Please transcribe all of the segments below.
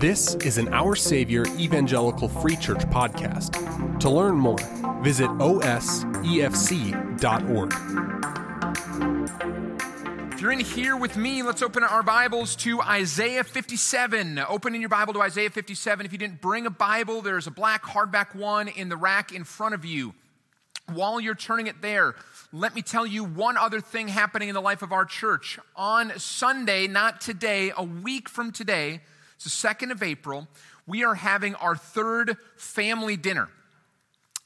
This is an Our Savior Evangelical Free Church podcast. To learn more, visit osefc.org. If you're in here with me, let's open our Bibles to Isaiah 57. Open in your Bible to Isaiah 57. If you didn't bring a Bible, there's a black hardback one in the rack in front of you. While you're turning it there, let me tell you one other thing happening in the life of our church. On Sunday, not today, a week from today, it's the 2nd of April, we are having our third family dinner.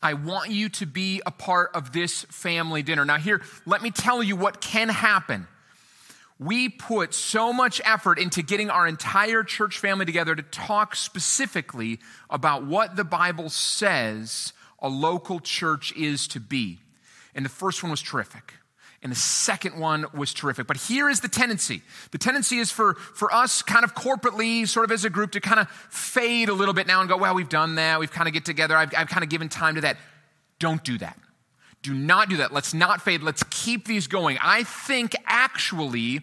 I want you to be a part of this family dinner. Now, here, let me tell you what can happen. We put so much effort into getting our entire church family together to talk specifically about what the Bible says a local church is to be. And the first one was terrific and the second one was terrific. But here is the tendency the tendency is for, for us, kind of corporately, sort of as a group, to kind of fade a little bit now and go, well, we've done that. We've kind of get together. I've, I've kind of given time to that. Don't do that. Do not do that. Let's not fade. Let's keep these going. I think actually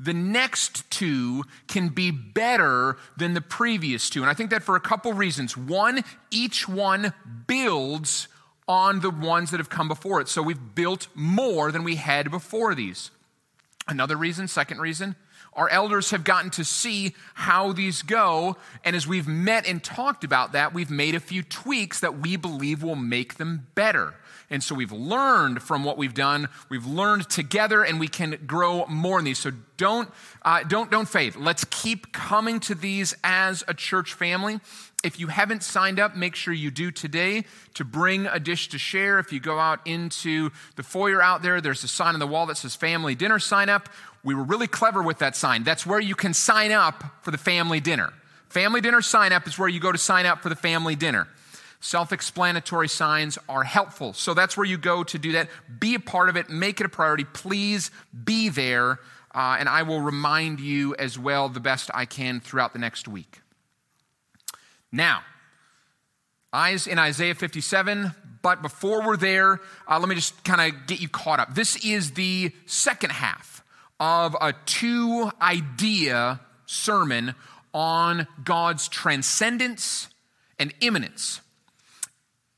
the next two can be better than the previous two. And I think that for a couple reasons. One, each one builds on the ones that have come before it. So we've built more than we had before these. Another reason, second reason, our elders have gotten to see how these go. And as we've met and talked about that, we've made a few tweaks that we believe will make them better. And so we've learned from what we've done. We've learned together, and we can grow more in these. So don't, uh, don't, don't fade. Let's keep coming to these as a church family. If you haven't signed up, make sure you do today to bring a dish to share. If you go out into the foyer out there, there's a sign on the wall that says family dinner sign up. We were really clever with that sign. That's where you can sign up for the family dinner. Family dinner sign up is where you go to sign up for the family dinner. Self explanatory signs are helpful. So that's where you go to do that. Be a part of it, make it a priority. Please be there. Uh, and I will remind you as well the best I can throughout the next week. Now, eyes in Isaiah 57, but before we're there, uh, let me just kind of get you caught up. This is the second half of a two idea sermon on God's transcendence and immanence.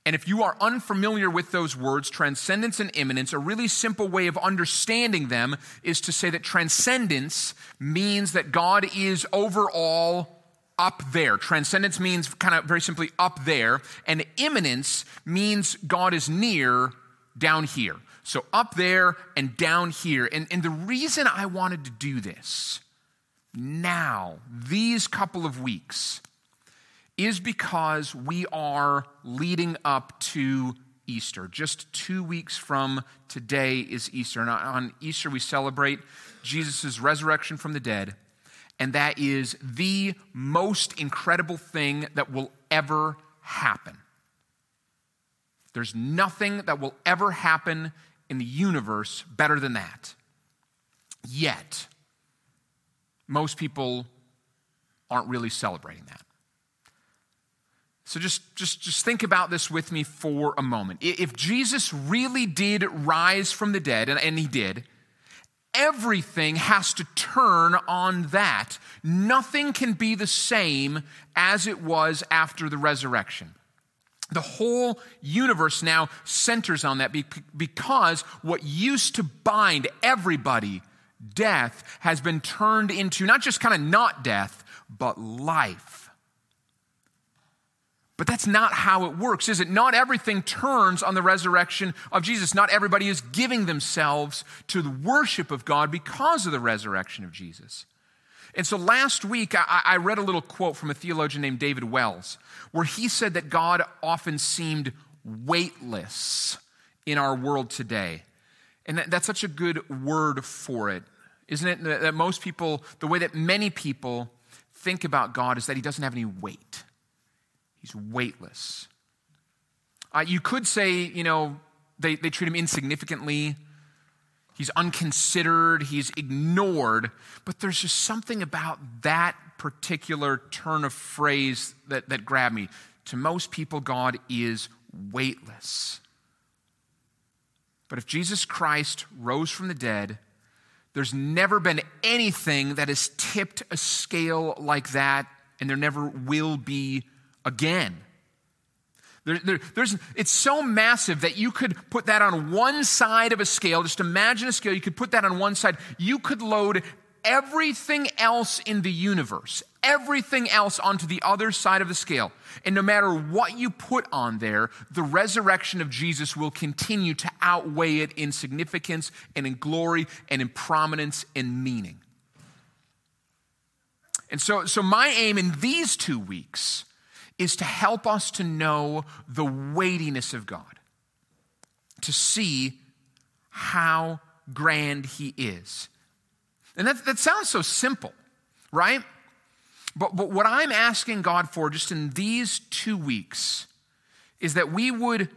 And if you are unfamiliar with those words, transcendence and immanence, a really simple way of understanding them is to say that transcendence means that God is over all up there. Transcendence means kind of very simply up there, and immanence means God is near down here. So up there and down here. And, and the reason I wanted to do this now, these couple of weeks, is because we are leading up to Easter. Just two weeks from today is Easter. And on Easter, we celebrate Jesus' resurrection from the dead and that is the most incredible thing that will ever happen. There's nothing that will ever happen in the universe better than that. Yet, most people aren't really celebrating that. So just, just, just think about this with me for a moment. If Jesus really did rise from the dead, and, and he did, everything has to turn on that. Nothing can be the same as it was after the resurrection. The whole universe now centers on that because what used to bind everybody, death, has been turned into not just kind of not death, but life. But that's not how it works, is it? Not everything turns on the resurrection of Jesus. Not everybody is giving themselves to the worship of God because of the resurrection of Jesus. And so last week, I, I read a little quote from a theologian named David Wells, where he said that God often seemed weightless in our world today. And that, that's such a good word for it, isn't it? That most people, the way that many people think about God is that he doesn't have any weight. He's weightless. Uh, you could say, you know, they, they treat him insignificantly. He's unconsidered. He's ignored. But there's just something about that particular turn of phrase that, that grabbed me. To most people, God is weightless. But if Jesus Christ rose from the dead, there's never been anything that has tipped a scale like that and there never will be again. There, there, there's, it's so massive that you could put that on one side of a scale. Just imagine a scale. You could put that on one side. You could load everything else in the universe, everything else onto the other side of the scale. And no matter what you put on there, the resurrection of Jesus will continue to outweigh it in significance and in glory and in prominence and meaning. And so, so my aim in these two weeks is to help us to know the weightiness of God, to see how grand He is. And that, that sounds so simple, right? But, but what I'm asking God for just in these two weeks is that we would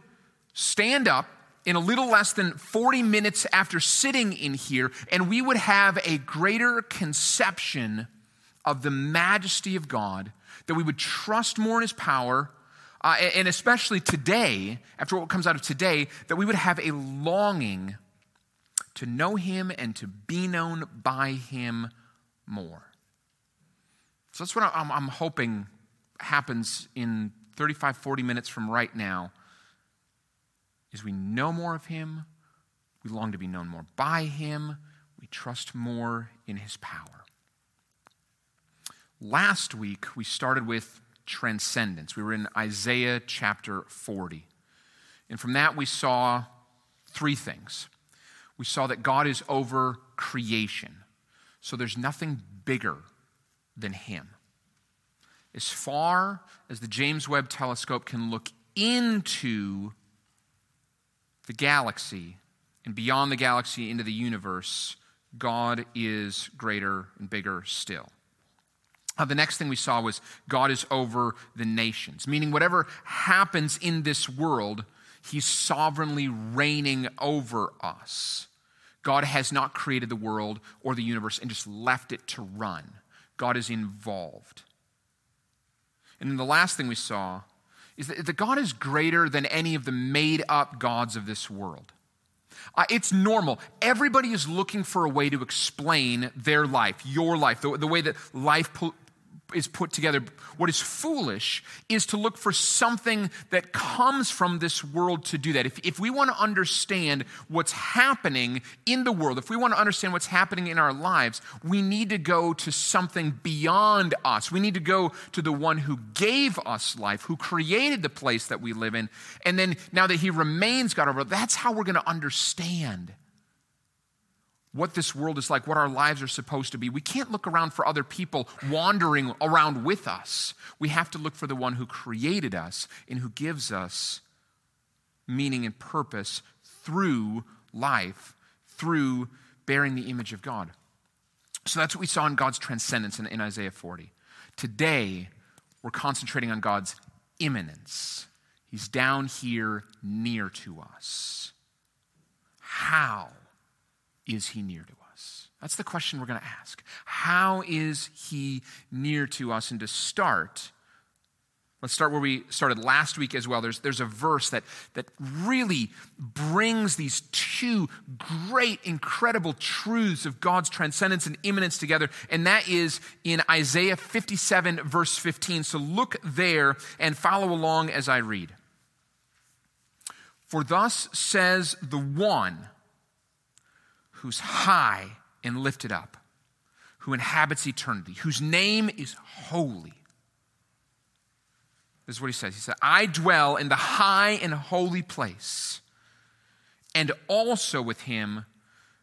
stand up in a little less than 40 minutes after sitting in here, and we would have a greater conception of the majesty of God that we would trust more in his power, uh, and especially today, after what comes out of today, that we would have a longing to know him and to be known by him more. So that's what I'm, I'm hoping happens in 35, 40 minutes from right now is we know more of him, we long to be known more by him, we trust more in his power. Last week, we started with transcendence. We were in Isaiah chapter 40. And from that, we saw three things. We saw that God is over creation, so there's nothing bigger than Him. As far as the James Webb telescope can look into the galaxy and beyond the galaxy into the universe, God is greater and bigger still. Uh, the next thing we saw was God is over the nations, meaning whatever happens in this world, He's sovereignly reigning over us. God has not created the world or the universe and just left it to run. God is involved. And then the last thing we saw is that, that God is greater than any of the made up gods of this world. Uh, it's normal. Everybody is looking for a way to explain their life, your life, the, the way that life is put together. What is foolish is to look for something that comes from this world to do that. If, if we want to understand what's happening in the world, if we want to understand what's happening in our lives, we need to go to something beyond us. We need to go to the one who gave us life, who created the place that we live in. And then now that he remains God over, that's how we're going to understand what this world is like, what our lives are supposed to be. We can't look around for other people wandering around with us. We have to look for the one who created us and who gives us meaning and purpose through life, through bearing the image of God. So that's what we saw in God's transcendence in, in Isaiah 40. Today, we're concentrating on God's immanence. He's down here near to us. How? Is he near to us? That's the question we're going to ask. How is he near to us? And to start, let's start where we started last week as well. There's, there's a verse that, that really brings these two great, incredible truths of God's transcendence and immanence together, and that is in Isaiah 57, verse 15. So look there and follow along as I read. For thus says the one who's high and lifted up, who inhabits eternity, whose name is holy. This is what he says. He said, I dwell in the high and holy place, and also with him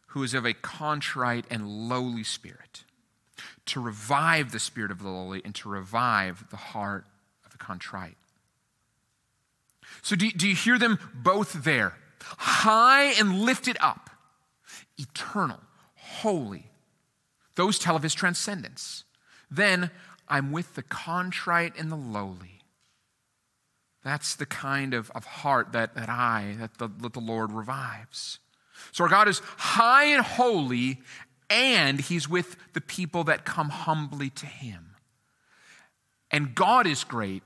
who is of a contrite and lowly spirit, to revive the spirit of the lowly and to revive the heart of the contrite. So, do, do you hear them both there? High and lifted up eternal, holy. Those tell of his transcendence. Then I'm with the contrite and the lowly. That's the kind of, of heart that, that I, that the, that the Lord revives. So our God is high and holy, and he's with the people that come humbly to him. And God is great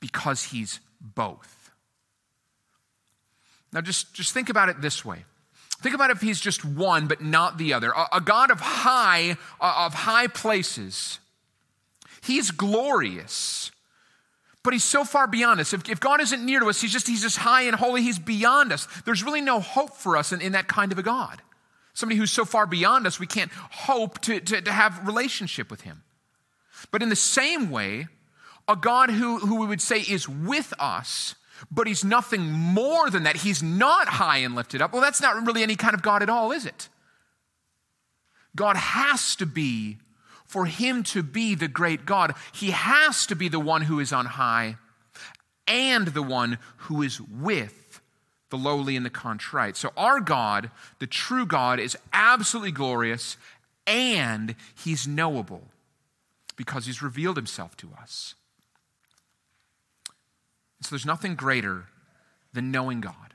because he's both. Now just, just think about it this way. Think about if he's just one but not the other, a, a God of high, uh, of high places. He's glorious. But he's so far beyond us. If, if God isn't near to us, he's just, he's just high and holy, he's beyond us. There's really no hope for us in, in that kind of a God. Somebody who's so far beyond us, we can't hope to, to, to have relationship with him. But in the same way, a God who, who we would say is with us, but he's nothing more than that. He's not high and lifted up. Well, that's not really any kind of God at all, is it? God has to be for him to be the great God, he has to be the one who is on high and the one who is with the lowly and the contrite. So, our God, the true God, is absolutely glorious and he's knowable because he's revealed himself to us. So, there's nothing greater than knowing God.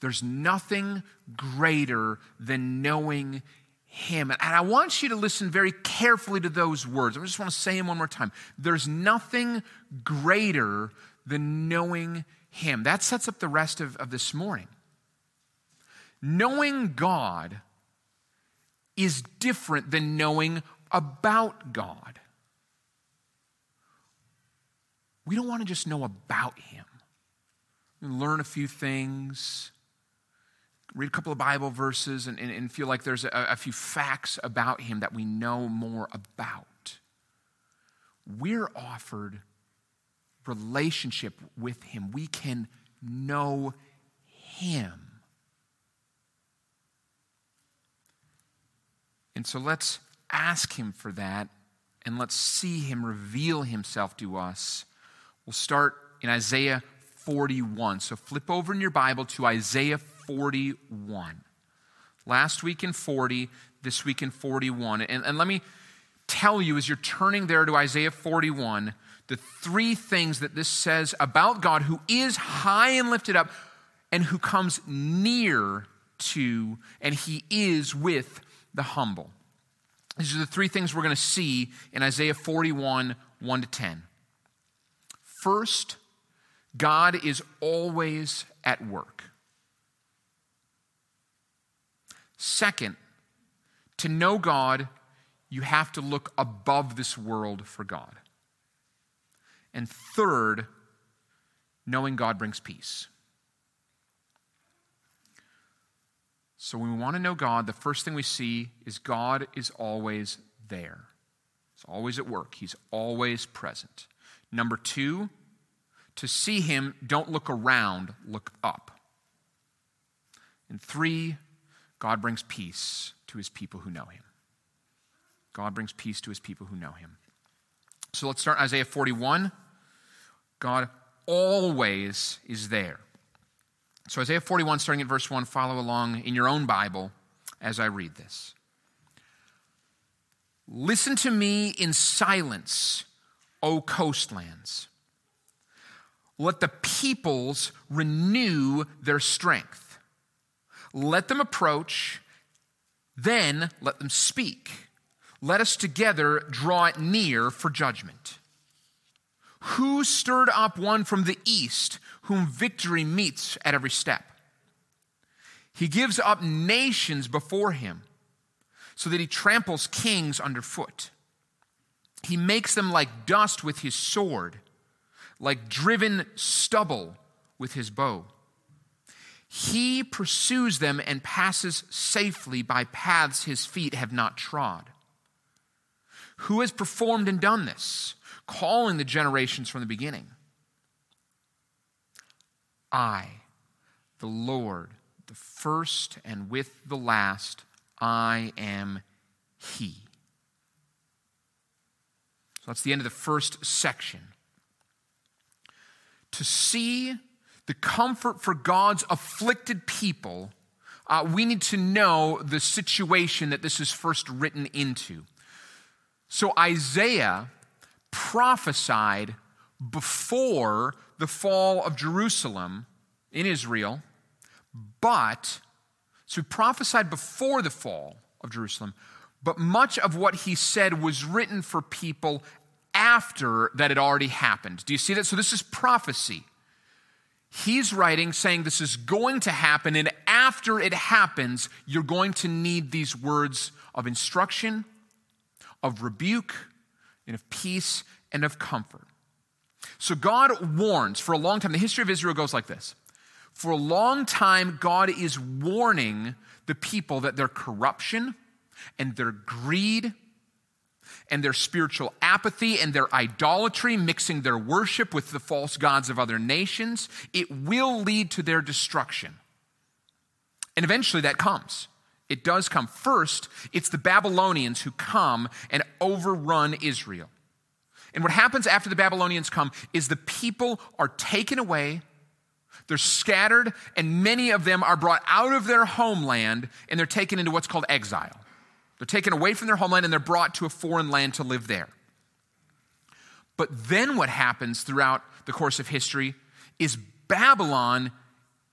There's nothing greater than knowing him. And I want you to listen very carefully to those words. I just want to say them one more time. There's nothing greater than knowing him. That sets up the rest of, of this morning. Knowing God is different than knowing about God. We don't want to just know about him. and Learn a few things, read a couple of Bible verses and, and, and feel like there's a, a few facts about him that we know more about. We're offered relationship with him. We can know him. And so let's ask him for that and let's see him reveal himself to us. We'll start in Isaiah 41. So flip over in your Bible to Isaiah 41. Last week in 40, this week in 41. And, and let me tell you, as you're turning there to Isaiah 41, the three things that this says about God who is high and lifted up and who comes near to, and he is with the humble. These are the three things we're going to see in Isaiah 41 1 to 10. First, God is always at work. Second, to know God, you have to look above this world for God. And third, knowing God brings peace. So when we want to know God, the first thing we see is God is always there. He's always at work, He's always present. Number two, to see Him, don't look around, look up. And three, God brings peace to his people who know him. God brings peace to his people who know him. So let's start Isaiah 41. God always is there. So, Isaiah 41, starting at verse 1, follow along in your own Bible as I read this. Listen to me in silence, O coastlands. Let the peoples renew their strength. Let them approach, then let them speak. Let us together draw it near for judgment. Who stirred up one from the east, whom victory meets at every step? He gives up nations before him, so that he tramples kings underfoot. He makes them like dust with his sword, like driven stubble with his bow. He pursues them and passes safely by paths his feet have not trod. Who has performed and done this, calling the generations from the beginning? I, the Lord, the first and with the last, I am He. That's the end of the first section. To see the comfort for God's afflicted people, uh, we need to know the situation that this is first written into. So Isaiah prophesied before the fall of Jerusalem in Israel, but, so he prophesied before the fall of Jerusalem, but much of what he said was written for people after that had already happened. Do you see that? So this is prophecy. He's writing saying this is going to happen, and after it happens, you're going to need these words of instruction, of rebuke, and of peace and of comfort. So God warns for a long time. The history of Israel goes like this For a long time, God is warning the people that their corruption and their greed and their spiritual apathy and their idolatry, mixing their worship with the false gods of other nations, it will lead to their destruction. And eventually that comes. It does come. First, it's the Babylonians who come and overrun Israel. And what happens after the Babylonians come is the people are taken away, they're scattered, and many of them are brought out of their homeland and they're taken into what's called exile. They're taken away from their homeland and they're brought to a foreign land to live there. But then what happens throughout the course of history is Babylon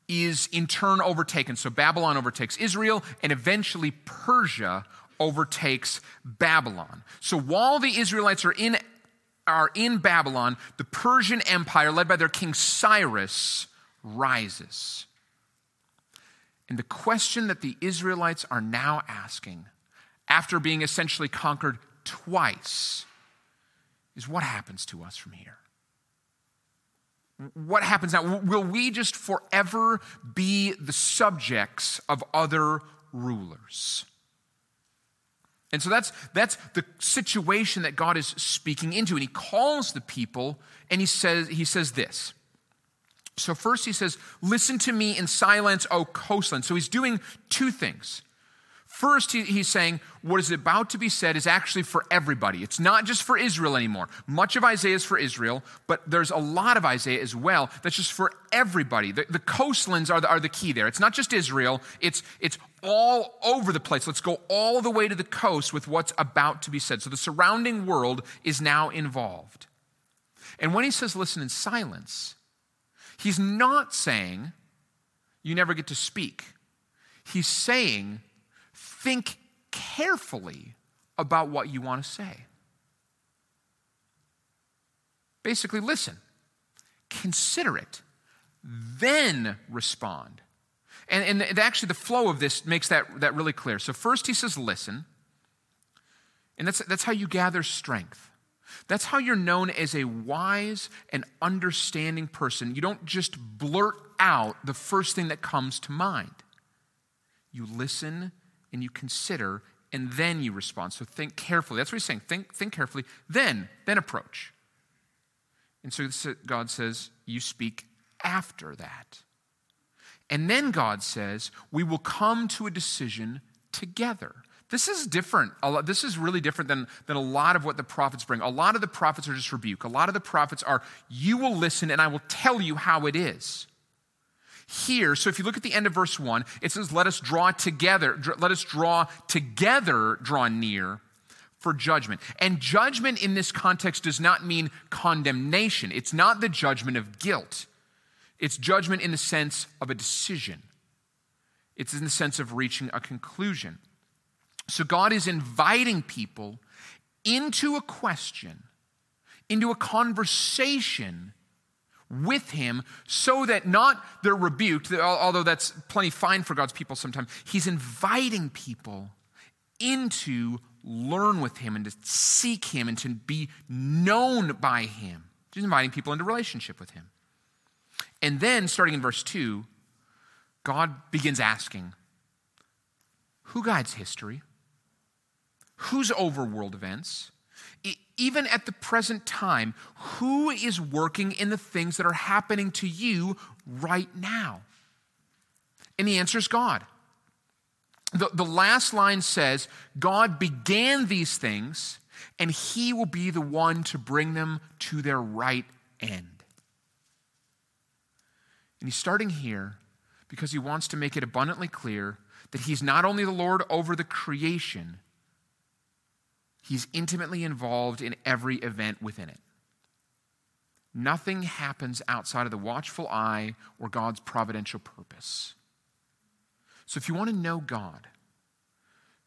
is in turn overtaken. So Babylon overtakes Israel, and eventually Persia overtakes Babylon. So while the Israelites are in, are in Babylon, the Persian Empire, led by their king Cyrus, rises. And the question that the Israelites are now asking after being essentially conquered twice is what happens to us from here? What happens now? Will we just forever be the subjects of other rulers? And so that's, that's the situation that God is speaking into. And he calls the people and he says, he says this. So, first he says, Listen to me in silence, O coastland. So he's doing two things. First, he, he's saying what is about to be said is actually for everybody. It's not just for Israel anymore. Much of Isaiah is for Israel, but there's a lot of Isaiah as well that's just for everybody. The, the coastlands are the, are the key there. It's not just Israel, it's, it's all over the place. Let's go all the way to the coast with what's about to be said. So the surrounding world is now involved. And when he says listen in silence, he's not saying you never get to speak. He's saying think carefully about what you want to say. Basically, listen, consider it, then respond. And, and actually, the flow of this makes that, that really clear. So, first, he says, listen. And that's, that's how you gather strength. That's how you're known as a wise and understanding person. You don't just blurt out the first thing that comes to mind, you listen and you consider and then you respond. So think carefully. That's what he's saying. Think, think carefully, then, then approach. And so God says, You speak after that. And then God says, We will come to a decision together. This is different. This is really different than, than a lot of what the prophets bring. A lot of the prophets are just rebuke. A lot of the prophets are, You will listen and I will tell you how it is here. So if you look at the end of verse 1, it says, Let us draw together, let us draw together, draw near for judgment. And judgment in this context does not mean condemnation, it's not the judgment of guilt, it's judgment in the sense of a decision, it's in the sense of reaching a conclusion. So God is inviting people into a question, into a conversation with him so that not they're rebuked, although that's plenty fine for God's people sometimes. He's inviting people into learn with him and to seek him and to be known by him. He's inviting people into relationship with him. And then, starting in verse 2, God begins asking, Who guides history? Who's over world events? Even at the present time, who is working in the things that are happening to you right now? And the answer is God. The, the last line says, God began these things, and he will be the one to bring them to their right end. And he's starting here because he wants to make it abundantly clear that he's not only the Lord over the creation, He's intimately involved in every event within it. Nothing happens outside of the watchful eye or God's providential purpose. So, if you want to know God,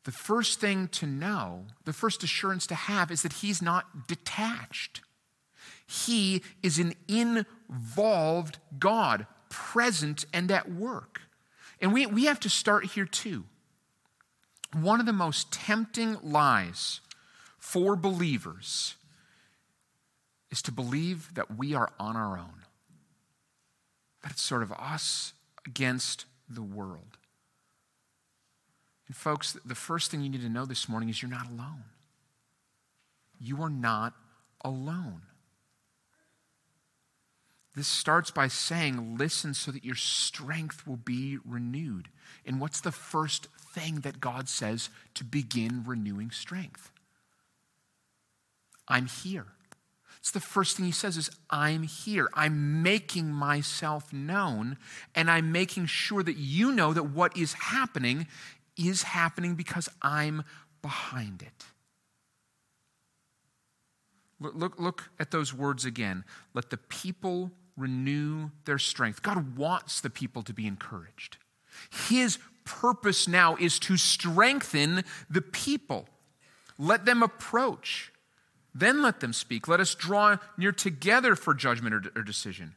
the first thing to know, the first assurance to have, is that He's not detached. He is an involved God, present and at work. And we, we have to start here too. One of the most tempting lies for believers is to believe that we are on our own. That it's sort of us against the world. And, folks, the first thing you need to know this morning is you're not alone. You are not alone. This starts by saying, listen so that your strength will be renewed. And what's the first thing that God says to begin renewing strength? I'm here. It's the first thing he says is, I'm here. I'm making myself known, and I'm making sure that you know that what is happening is happening because I'm behind it. Look, look, look at those words again. Let the people renew their strength. God wants the people to be encouraged. His purpose now is to strengthen the people. Let them approach. Then let them speak. Let us draw near together for judgment or, or decision.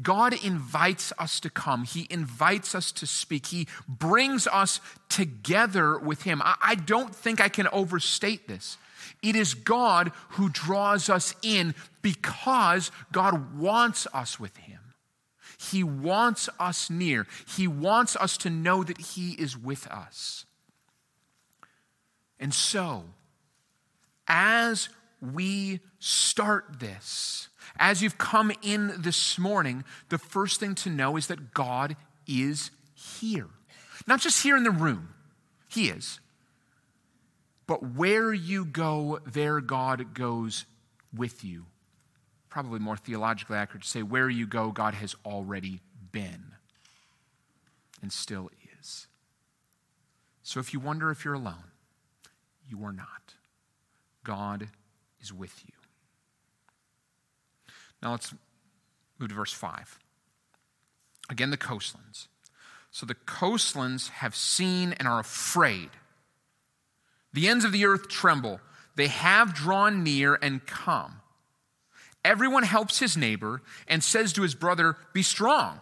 God invites us to come. He invites us to speak. He brings us together with Him. I, I don't think I can overstate this. It is God who draws us in because God wants us with Him. He wants us near. He wants us to know that He is with us. And so, as we start this, as you've come in this morning, the first thing to know is that God is here. Not just here in the room, He is. But where you go, there God goes with you. Probably more theologically accurate to say, where you go, God has already been and still is. So if you wonder if you're alone, you are not. God is with you. Now let's move to verse 5. Again, the coastlands. So the coastlands have seen and are afraid. The ends of the earth tremble. They have drawn near and come. Everyone helps his neighbor and says to his brother, Be strong.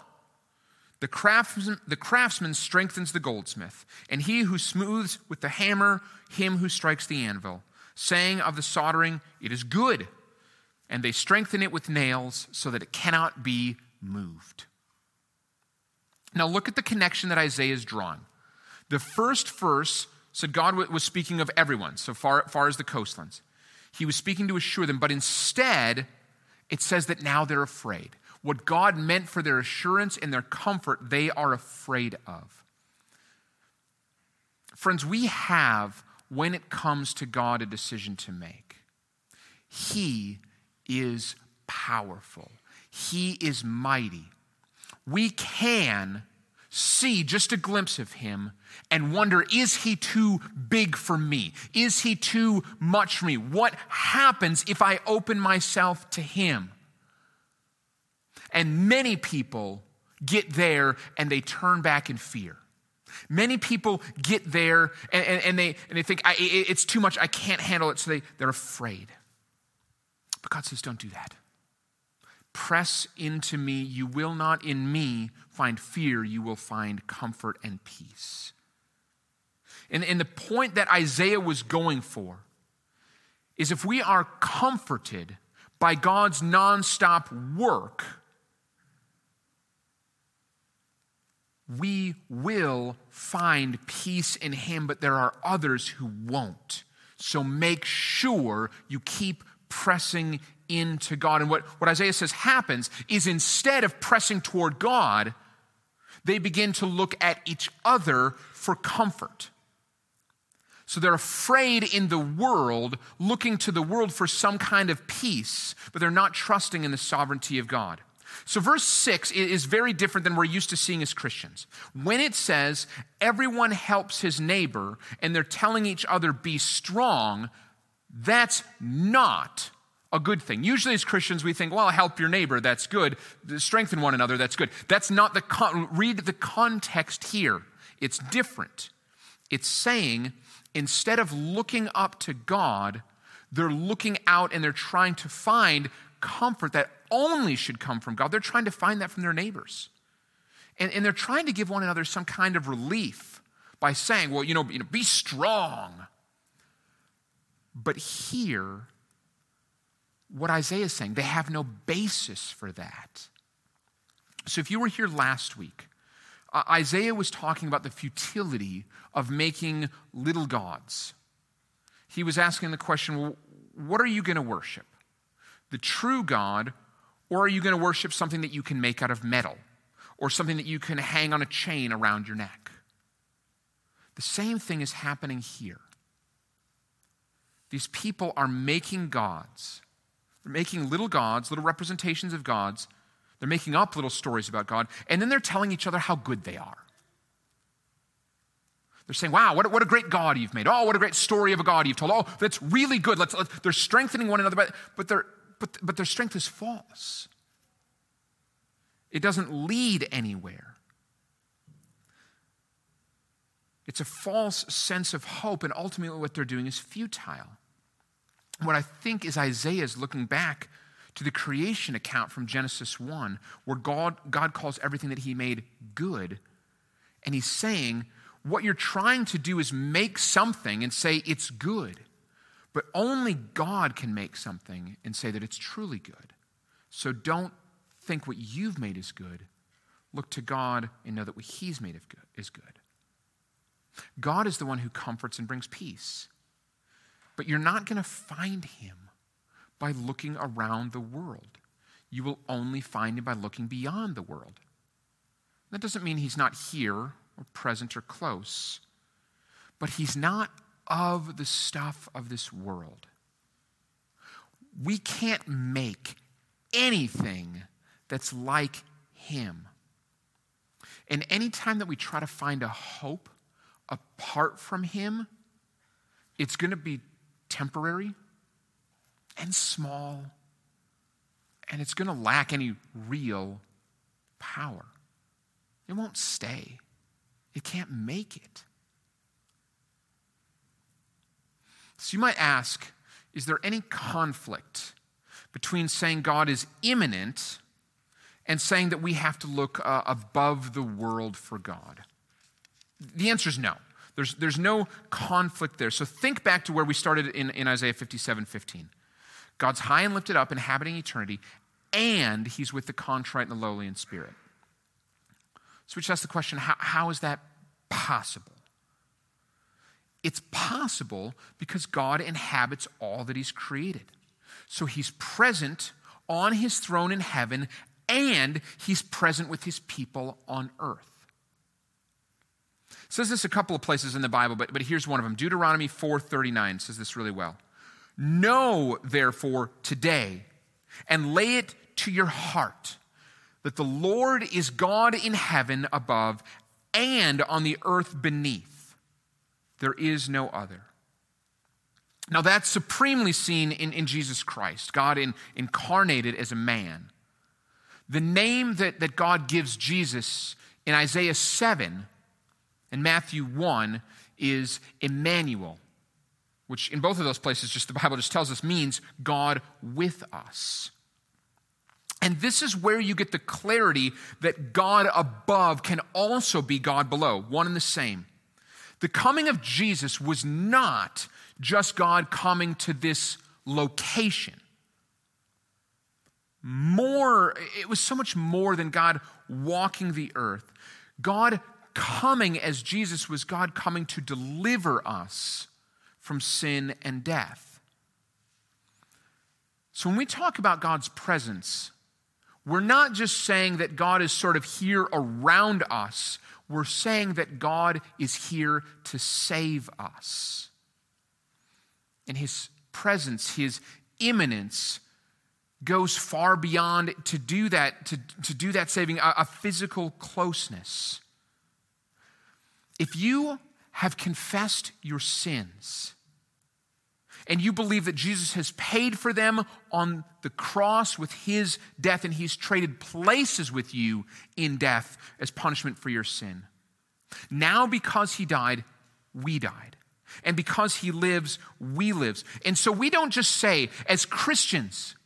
The craftsman, the craftsman strengthens the goldsmith, and he who smooths with the hammer him who strikes the anvil, saying of the soldering, It is good. And they strengthen it with nails so that it cannot be moved. Now look at the connection that Isaiah is drawing. The first verse said God was speaking of everyone, so far, far as the coastlands. He was speaking to assure them, but instead, it says that now they're afraid. What God meant for their assurance and their comfort, they are afraid of. Friends, we have, when it comes to God, a decision to make. He is powerful, He is mighty. We can see just a glimpse of him and wonder is he too big for me? Is he too much for me? What happens if I open myself to him? And many people get there and they turn back in fear. Many people get there and, and, and they, and they think, it's too much, I can't handle it, so they, they're afraid. But God says, don't do that. Press into me. You will not in me find fear, you will find comfort and peace. And, and the point that Isaiah was going for is if we are comforted by God's nonstop work, we will find peace in Him, but there are others who won't. So make sure you keep pressing into God. And what, what Isaiah says happens is instead of pressing toward God, they begin to look at each other for comfort. So they're afraid in the world, looking to the world for some kind of peace, but they're not trusting in the sovereignty of God. So, verse 6 is very different than we're used to seeing as Christians. When it says, everyone helps his neighbor and they're telling each other, be strong, that's not a good thing. Usually, as Christians, we think, well, help your neighbor, that's good. Strengthen one another, that's good. That's not the, con- read the context here. It's different. It's saying, instead of looking up to God, they're looking out and they're trying to find comfort that only should come from God. They're trying to find that from their neighbors. And, and they're trying to give one another some kind of relief by saying, well, you know, you know be strong. But here, what Isaiah is saying. They have no basis for that. So if you were here last week, Isaiah was talking about the futility of making little gods. He was asking the question well, what are you going to worship? The true God, or are you going to worship something that you can make out of metal, or something that you can hang on a chain around your neck? The same thing is happening here. These people are making gods. They're making little gods, little representations of gods. They're making up little stories about God, and then they're telling each other how good they are. They're saying, wow, what, what a great God you've made. Oh, what a great story of a God you've told. Oh, that's really good. Let's, let's, they're strengthening one another, but, but, their, but, but their strength is false. It doesn't lead anywhere. It's a false sense of hope, and ultimately what they're doing is futile. What I think is Isaiah is looking back to the creation account from Genesis 1, where God, God calls everything that he made good. And he's saying, what you're trying to do is make something and say it's good. But only God can make something and say that it's truly good. So don't think what you've made is good. Look to God and know that what He's made of good is good. God is the one who comforts and brings peace. But you're not going to find Him by looking around the world. You will only find Him by looking beyond the world. That doesn't mean He's not here or present or close, but he's not of the stuff of this world. We can't make anything that's like him. And anytime that we try to find a hope apart from him, it's going to be temporary and small, and it's going to lack any real power. It won't stay. It can't make it. So you might ask is there any conflict between saying God is immanent and saying that we have to look uh, above the world for God? The answer is no. There's, there's no conflict there. So think back to where we started in, in Isaiah 57 15. God's high and lifted up, inhabiting eternity, and he's with the contrite and the lowly in spirit. So we just ask the question how, how is that possible? It's possible because God inhabits all that He's created. So He's present on His throne in heaven and He's present with His people on earth. It says this a couple of places in the Bible, but, but here's one of them. Deuteronomy 4:39 says this really well. Know therefore today and lay it to your heart that the Lord is God in heaven above and on the earth beneath. There is no other. Now, that's supremely seen in, in Jesus Christ, God in, incarnated as a man. The name that, that God gives Jesus in Isaiah 7 and Matthew 1 is Emmanuel, which in both of those places, just the Bible just tells us, means God with us. And this is where you get the clarity that God above can also be God below, one and the same. The coming of Jesus was not just God coming to this location. More, it was so much more than God walking the earth. God coming as Jesus was God coming to deliver us from sin and death. So when we talk about God's presence, we're not just saying that God is sort of here around us, we're saying that God is here to save us. And his presence, his immanence, goes far beyond to do that, to, to do that saving, a, a physical closeness. If you have confessed your sins, and you believe that Jesus has paid for them on the cross with his death, and he's traded places with you in death as punishment for your sin. Now, because he died, we died. And because he lives, we live. And so we don't just say, as Christians,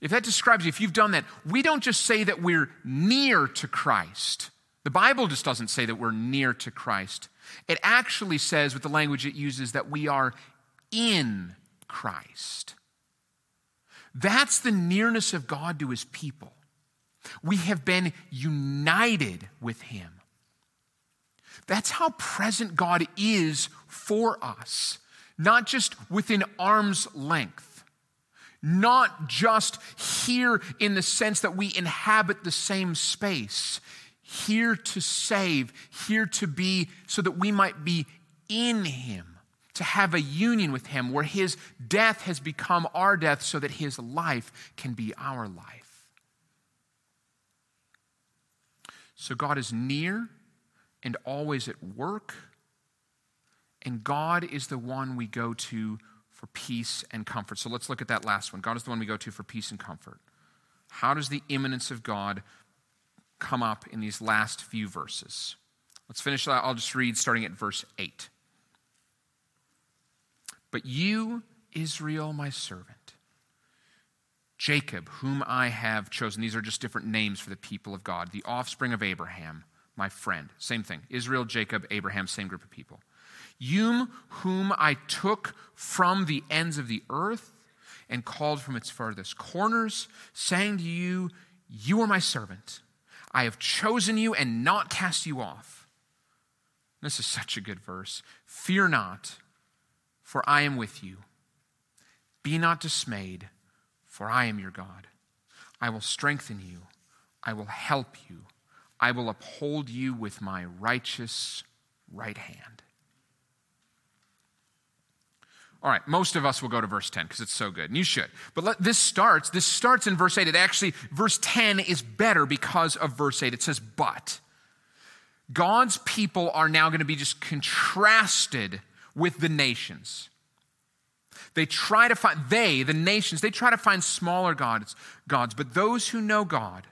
if that describes you, if you've done that, we don't just say that we're near to Christ. The Bible just doesn't say that we're near to Christ. It actually says, with the language it uses, that we are in Christ. That's the nearness of God to his people. We have been united with him. That's how present God is for us, not just within arm's length, not just here in the sense that we inhabit the same space, here to save, here to be so that we might be in him to have a union with Him where His death has become our death so that His life can be our life. So God is near and always at work, and God is the one we go to for peace and comfort. So let's look at that last one. God is the one we go to for peace and comfort. How does the immanence of God come up in these last few verses? Let's finish that. I'll just read starting at verse 8. But you, Israel, my servant, Jacob, whom I have chosen, these are just different names for the people of God, the offspring of Abraham, my friend. Same thing. Israel, Jacob, Abraham, same group of people. You, whom I took from the ends of the earth and called from its furthest corners, saying to you, You are my servant. I have chosen you and not cast you off. This is such a good verse. Fear not for I am with you. Be not dismayed, for I am your God. I will strengthen you, I will help you, I will uphold you with my righteous right hand. All right, most of us will go to verse 10 because it's so good, and you should. But let, this starts, this starts in verse 8. It actually, verse 10 is better because of verse 8. It says, but. God's people are now going to be just contrasted with the nations. They try to find, they, the nations, they try to find smaller gods, gods, but those who know God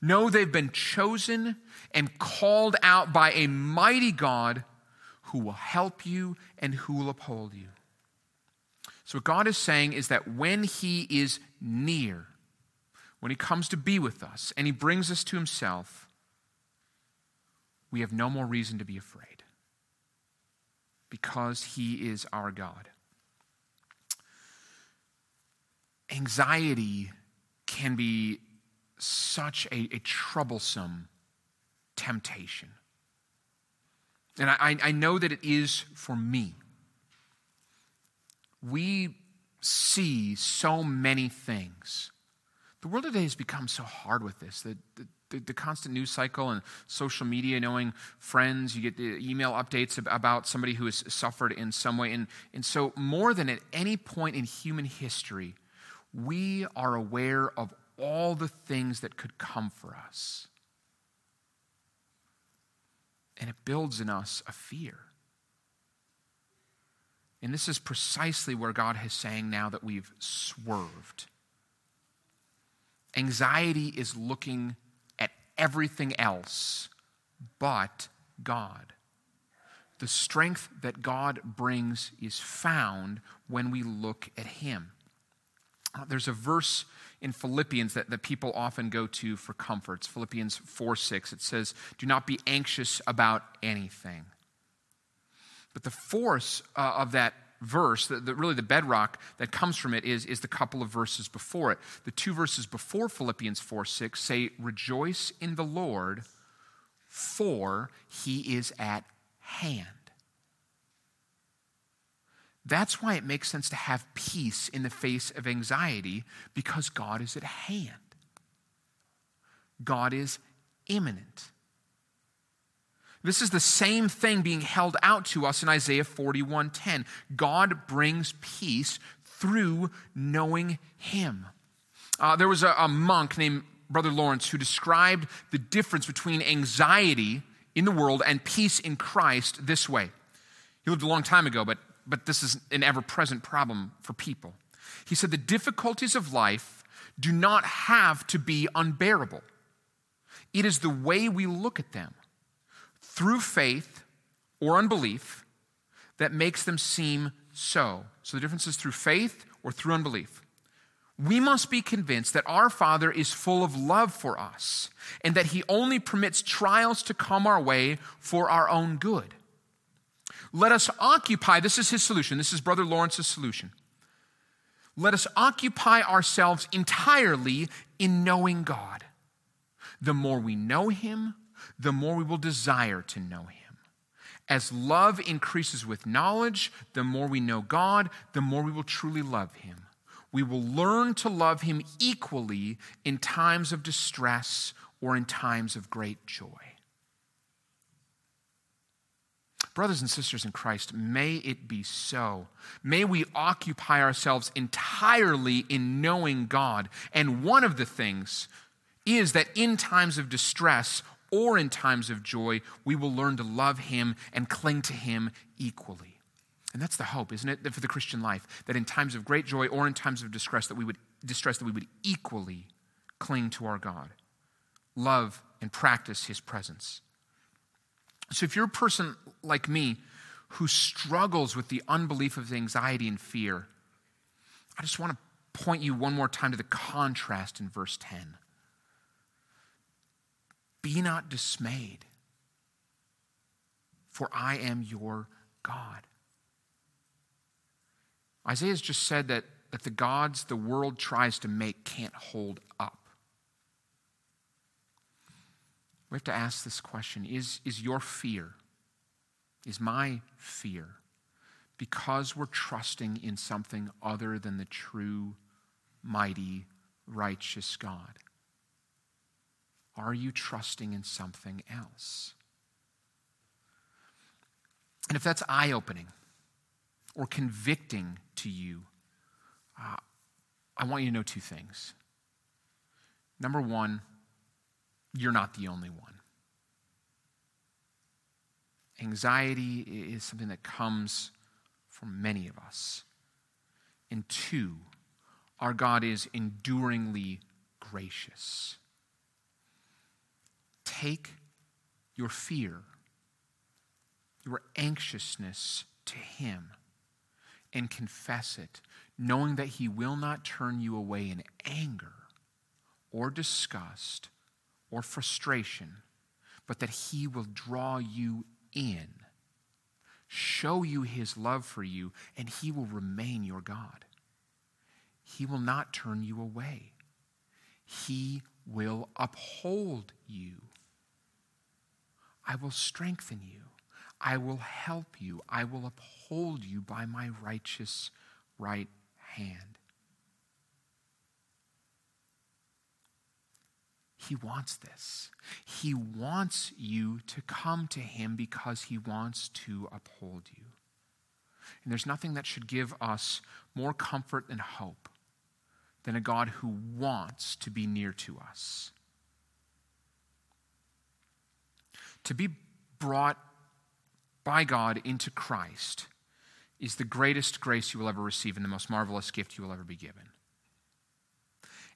know they've been chosen and called out by a mighty God who will help you and who will uphold you. So, what God is saying is that when He is near, when He comes to be with us and He brings us to Himself, we have no more reason to be afraid because He is our God. Anxiety can be such a, a troublesome temptation. And I, I know that it is for me. We see so many things. The world today has become so hard with this. that, the, the, the, constant news cycle and social media, knowing friends, you get the email updates about somebody who has suffered in some way. And, and so, more than at any point in human history, we are aware of all the things that could come for us. And it builds in us a fear. And this is precisely where God is saying now that we've swerved. Anxiety is looking everything else but God. The strength that God brings is found when we look at Him. Uh, there's a verse in Philippians that, that people often go to for comforts. Philippians 4 6. It says, Do not be anxious about anything. But the force uh, of that verse, the, the, really the bedrock that comes from it is, is the couple of verses before it. The two verses before Philippians 4 6 say, Rejoice in the Lord, for he is at hand. That's why it makes sense to have peace in the face of anxiety because God is at hand. God is immanent. This is the same thing being held out to us in Isaiah 41:10. God brings peace through knowing him. Uh, there was a, a monk named Brother Lawrence who described the difference between anxiety in the world and peace in Christ this way. He lived a long time ago, but, but this is an ever present problem for people. He said, The difficulties of life do not have to be unbearable, it is the way we look at them through faith or unbelief that makes them seem so. So the difference is through faith or through unbelief. We must be convinced that our Father is full of love for us and that He only permits trials to come our way for our own good. Let us occupy, this is His solution, this is Brother Lawrence's solution. let us occupy ourselves entirely in knowing God. The more we know Him, the more we will desire to know Him. As love increases with knowledge, the more we know God, the more we will truly love Him. We will learn to love Him equally in times of distress or in times of great joy. Brothers and sisters in Christ, may it be so. May we occupy ourselves entirely in knowing God. And one of the things is that in times of distress or in times of joy, we will learn to love Him and cling to Him equally. And that's the hope, isn't it, for the Christian life? That in times of great joy or in times of distress, that we would distress, that we would equally cling to our God, love and practice His presence. So if you're a person like me who struggles with the unbelief of anxiety and fear, I just want to point you one more time to the contrast in verse 10. Be not dismayed, for I am your God. Isaiah's just said that, that the gods the world tries to make can't hold up. We have to ask this question Is, is your fear, is my fear, because we're trusting in something other than the true, mighty, righteous God? Are you trusting in something else? And if that's eye opening or convicting to you, uh, I want you to know two things. Number one, you're not the only one. Anxiety is something that comes from many of us. And two, our God is enduringly gracious. Take your fear, your anxiousness to Him and confess it, knowing that He will not turn you away in anger or disgust or frustration, but that He will draw you in, show you His love for you, and He will remain your God. He will not turn you away. He will uphold you. I will strengthen you. I will help you. I will uphold you by my righteous right hand. He wants this. He wants you to come to Him because He wants to uphold you. And there's nothing that should give us more comfort and hope than a God who wants to be near to us. To be brought by God into Christ is the greatest grace you will ever receive and the most marvelous gift you will ever be given.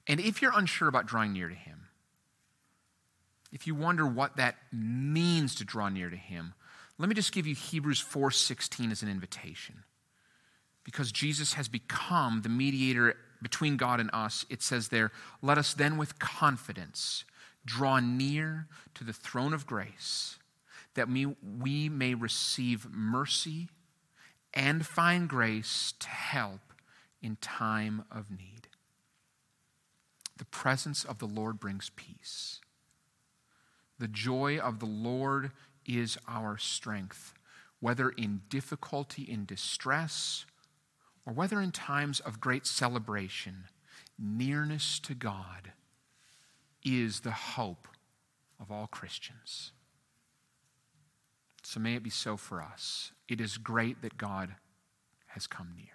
And if you're unsure about drawing near to Him, if you wonder what that means to draw near to him, let me just give you Hebrews 4:16 as an invitation. Because Jesus has become the mediator between God and us, it says there, let us then with confidence draw near to the throne of grace that we, we may receive mercy and find grace to help in time of need. The presence of the Lord brings peace. The joy of the Lord is our strength, whether in difficulty, in distress, or whether in times of great celebration. Nearness to God is the hope of all Christians. So may it be so for us. It is great that God has come near.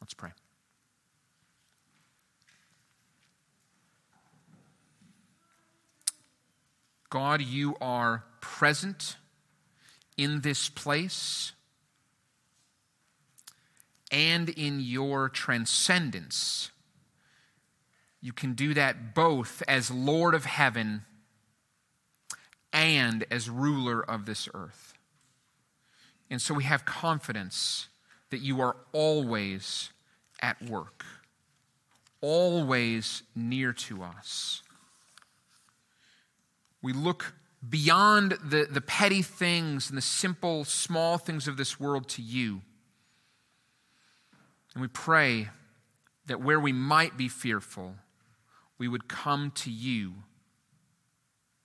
Let's pray. God, you are present in this place and in your transcendence. You can do that both as Lord of heaven and as ruler of this earth. And so we have confidence that you are always at work, always near to us we look beyond the, the petty things and the simple, small things of this world to you. And we pray that where we might be fearful, we would come to you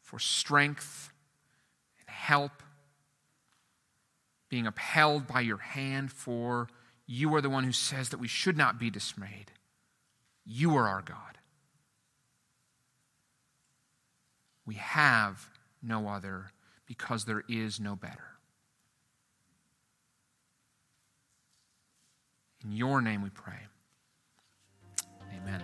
for strength and help, being upheld by your hand, for you are the one who says that we should not be dismayed. You are our God. We have no other because there is no better. In your name we pray. Amen.